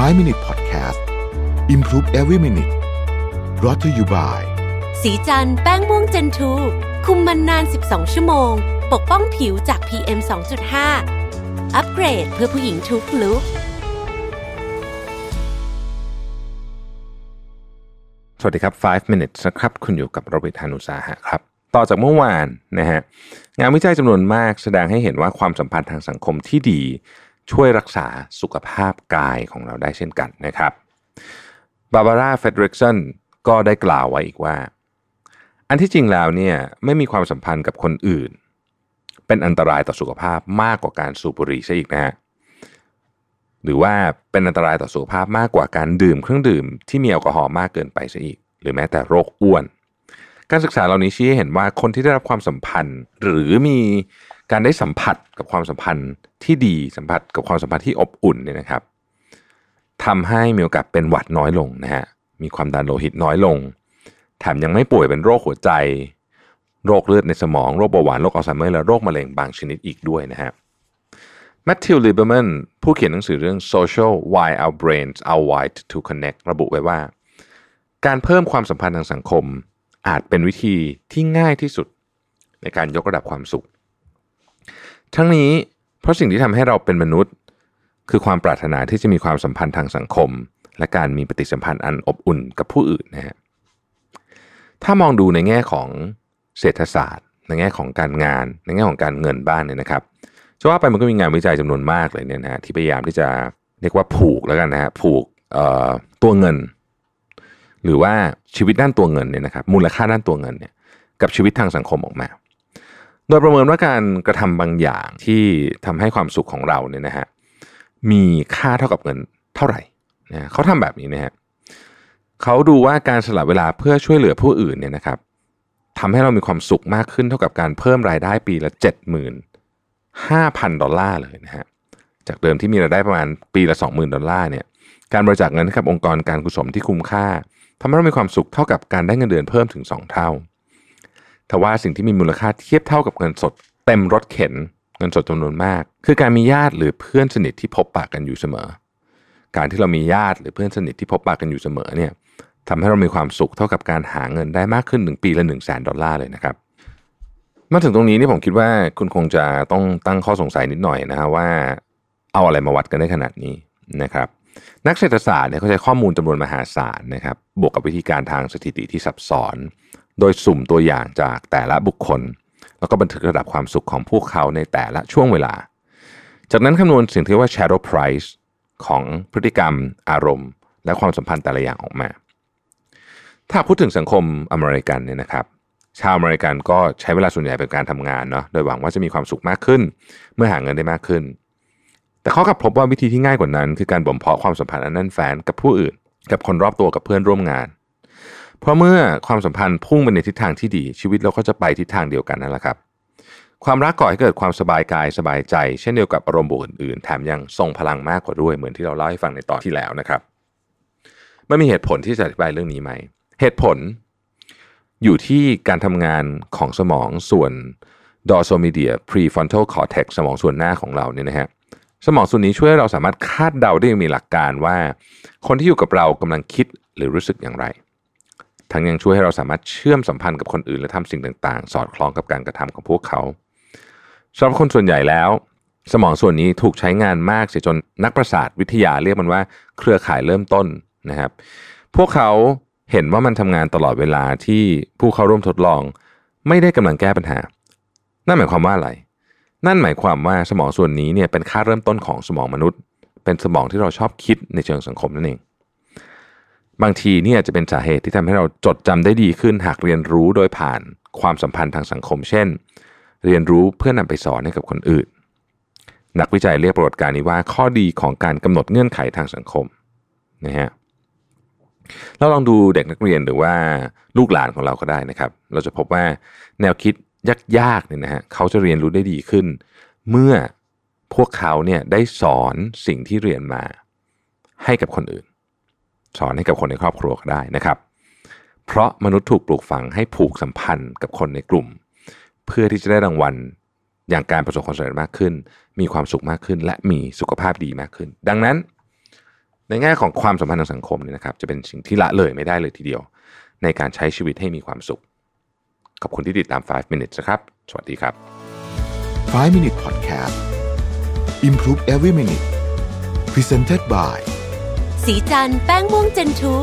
5 Minute Podcast Improve Every Minute รอ t ธออยู่บ่ายสีจันแป้งม่วงเจนทูคุมมันนาน 12 ชั่วโมง ปกป้องผิวจาก PM 2.5 อัปเกรดเพื่อผู้หญิงทุกลุกสวัสดีครับ 5 minutes นะครับ คุณอยู่กับโรบิทานุสาหะครับ ต่อจากเมื่อวานนะฮะ งานวิจัยจำนวนมากแสดงให้เห็นว่าความสัมพันธ์ทางสังคมที่ดี ช่วยรักษาสุขภาพกายของเราได้เช่นกันนะครับบาบาร่าเฟดริกสันก็ได้กล่าวไว้อีกว่า อันที่จริงแล้วเนี่ยไม่มีความสัมพันธ์กับคนอื่น เป็นอันตรายต่อสุขภาพมากกว่าการสูบบุหรี่ซะอีกนะฮะหรือว่าเป็นอันตรายต่อสุขภาพมากกว่าการดื่มเครื่องดื่มที่มีแอลกอฮอล์มากเกินไปซะอีก หรือแม้แต่โรคอ้วน การศึกษาเหล่านี้ชี้ให้เห็นว่าคนที่ได้รับความสัมพันธ์ หรือมี การได้สัมผัสกับความสัมพันธ์ที่ดีสัมผัสกับความสัมพันธ์ที่อบอุ่นเนี่ยนะครับทำให้มีโอกาสเป็นหวัดน้อยลงนะฮะมีความดันโลหิตน้อยลง แถมยังไม่ป่วยเป็นโรคหัวใจ โรคเลือดในสมอง โรคเบาหวานโรคอัลไซเมอร์และโรคมะเร็งบางชนิดอีกด้วยนะฮะแมทธิวลิเบอร์แมนผู้เขียนหนังสือเรื่อง Social Why Our Brains Are Wired to Connect ระบุไว้ว่า การเพิ่มความสัมพันธ์ทางสังคม อาจเป็นวิธีที่ง่ายที่สุด ในการยกระดับความสุข ทั้งนี้เพราะสิ่งที่ทำให้เราเป็นมนุษย์ คือความปรารถนาที่จะมีความสัมพันธ์ทางสังคม และการมีปฏิสัมพันธ์อันอบอุ่นกับผู้อื่นนะฮะถ้ามองดูในแง่ของเศรษฐศาสตร์ ในแง่ของการงาน ในแง่ของการเงินบ้านเนี่ยนะครับจะว่าไปมันก็มีงานวิจัยจำนวนมากเลยเนี่ยนะฮะที่พยายามที่จะเรียกว่าผูกแล้วกันนะฮะผูกตัวเงิน หรือว่าชีวิตด้านตัวเงินเนี่ยนะครับมูลค่าด้านตัวเงินเนี่ยกับชีวิตทางสังคมออกมา โดยประเมินว่าการกระทำบางอย่างที่ทำให้ความสุขของเราเนี่ยนะฮะมีค่าเท่ากับเงินเท่าไหร่นะเขาทำแบบนี้นะฮะเขาดูว่าการสละเวลาเพื่อช่วยเหลือผู้อื่นเนี่ยนะครับทำให้เรามีความสุขมากขึ้นเท่ากับการเพิ่มรายได้ปีละเจ็ดหมื่น5,000 ดอลลาร์เลยนะฮะจากเดิมที่มีรายได้ประมาณปีละ 20,000 ดอลลาร์เนี่ยการบริจาคเงินให้กับองค์กรการกุศลที่คุ้มค่าทำให้เรามีความสุขเท่ากับการได้เงินเดือนเพิ่มถึง 2 เท่า แต่ว่าสิ่งที่มีมูลค่าเทียบเท่ากับเงินสด เต็มรถเข็นเงินสดจำนวนมาก คือการมีญาติหรือเพื่อนสนิทที่พบปะกันอยู่เสมอ การที่เรามีญาติหรือเพื่อนสนิทที่พบปะกันอยู่เสมอเนี่ยทำให้เรามีความสุขเท่ากับการหาเงินได้มากขึ้นหนึ่งปีละ1 0 0 0 0แสนดอลลาร์เลยนะครับมาถึงตรงนี้นี่ผมคิดว่าคุณคงจะต้องตั้งข้อสงสัยนิดหน่อยนะฮะว่าเอาอะไรมาวัดกันได้ขนาดนี้นะครับ นักเศรษฐศาสตร์เนี่ยเขาใช้ข้อมูลจำนวนมหาศาลนะครับ บวกกับวิธีการทางสถิติที่ซับซ้อน โดยสุ่มตัวอย่างจากแต่ละบุคคล แล้วก็บันทึกระดับความสุขของพวกเขาในแต่ละช่วงเวลา จากนั้นคำนวณสิ่งที่เรียกว่า shadow price ของพฤติกรรม อารมณ์ และความสัมพันธ์แต่ละอย่างออกมา ถ้าพูดถึงสังคมอเมริกันเนี่ยนะครับ ชาวอเมริกันก็ใช้เวลาส่วนใหญ่เป็นการทำงานเนาะโดยหวังว่าจะมีความสุขมากขึ้น เมื่อหาเงินได้มากขึ้น แต่เขากลับพบว่าวิธีที่ง่ายกว่านั้น คือการบ่มเพาะความสัมพันธ์อันแน่นแฟ้นกับผู้อื่น กับคนรอบตัวกับเพื่อนร่วมงาน เพราะเมื่อความสัมพันธ์พุ่งไปในทิศทางที่ดี ชีวิตเราก็จะไปทิศทางเดียวกันนั่นแหละครับ ความรักก่อให้เกิดความสบายกายสบายใจ เช่นเดียวกับอารมณ์บวกอื่นๆแถมยังทรงพลังมากกว่าด้วยเหมือนที่เราเล่าให้ฟังในตอนที่แล้วนะครับไมันมีเหตุผลที่จะอธิบายเรื่องนี้ไหมเหตุผลอยู่ที่การทำงานของสมองส่วน dorsal prefrontal cortex สมองส่วนหน้าของเราเนี่ยนะฮะสมองส่วนนี้ช่วยเราสามารถคาดเดาได้อย่างมีหลักการว่า คนที่อยู่กับเรากำลังคิดหรือรู้สึกอย่างไร ทั้งยังช่วยให้เราสามารถเชื่อมสัมพันธ์กับคนอื่น และทำสิ่งต่างๆ สอดคล้องกับการกระทำของพวกเขาสำหรับคนส่วนใหญ่แล้ว สมองส่วนนี้ถูกใช้งานมากเสียจนนักประสาทวิทยาเรียกมันว่าเครือข่ายเริ่มต้นนะครับ พวกเขาเห็นว่ามันทำงานตลอดเวลาที่ผู้เข้าร่วมทดลอง ไม่ได้กำลังแก้ปัญหา นั่นหมายความว่าอะไร นั่นหมายความว่าสมองส่วนนี้เนี่ยเป็นค่าเริ่มต้นของสมองมนุษย์ เป็นสมองที่เราชอบคิดในเชิงสังคมนั่นเอง บางทีนี่อาจจะเป็นสาเหตุที่ทำให้เราจดจำได้ดีขึ้น หากเรียนรู้โดยผ่านความสัมพันธ์ทางสังคม เช่น เรียนรู้เพื่อนำไปสอนให้กับคนอื่น นักวิจัยเรียกปรากฏการณ์นี้ว่าข้อดีของการกำหนดเงื่อนไขทางสังคมนะฮะเราลองดูเด็กนักเรียนหรือว่าลูกหลานของเราก็ได้นะครับ เราจะพบว่าแนวคิดยากๆเนี่ยนะฮะเขาจะเรียนรู้ได้ดีขึ้น เมื่อพวกเขาเนี่ยได้สอนสิ่งที่เรียนมาให้กับคนอื่น สอนให้กับคนในครอบครัวก็ได้นะครับ เพราะมนุษย์ถูกปลูกฝังให้ผูกสัมพันธ์กับคนในกลุ่ม เพื่อที่จะได้รางวัลอย่างการประสบความสำเร็จมากขึ้น มีความสุขมากขึ้น และมีสุขภาพดีมากขึ้น ดังนั้น ในแง่ของความสัมพันธ์ทางสังคมเนี่ยนะครับ จะเป็นสิ่งที่ละเลยไม่ได้เลยทีเดียว ในการใช้ชีวิตให้มีความสุข ขอบคุณที่ติดตาม 5 minutes นะครับ สวัสดีครับ 5 minutes podcast improve every minute presented by สีจันแป้งม่วงเจนทู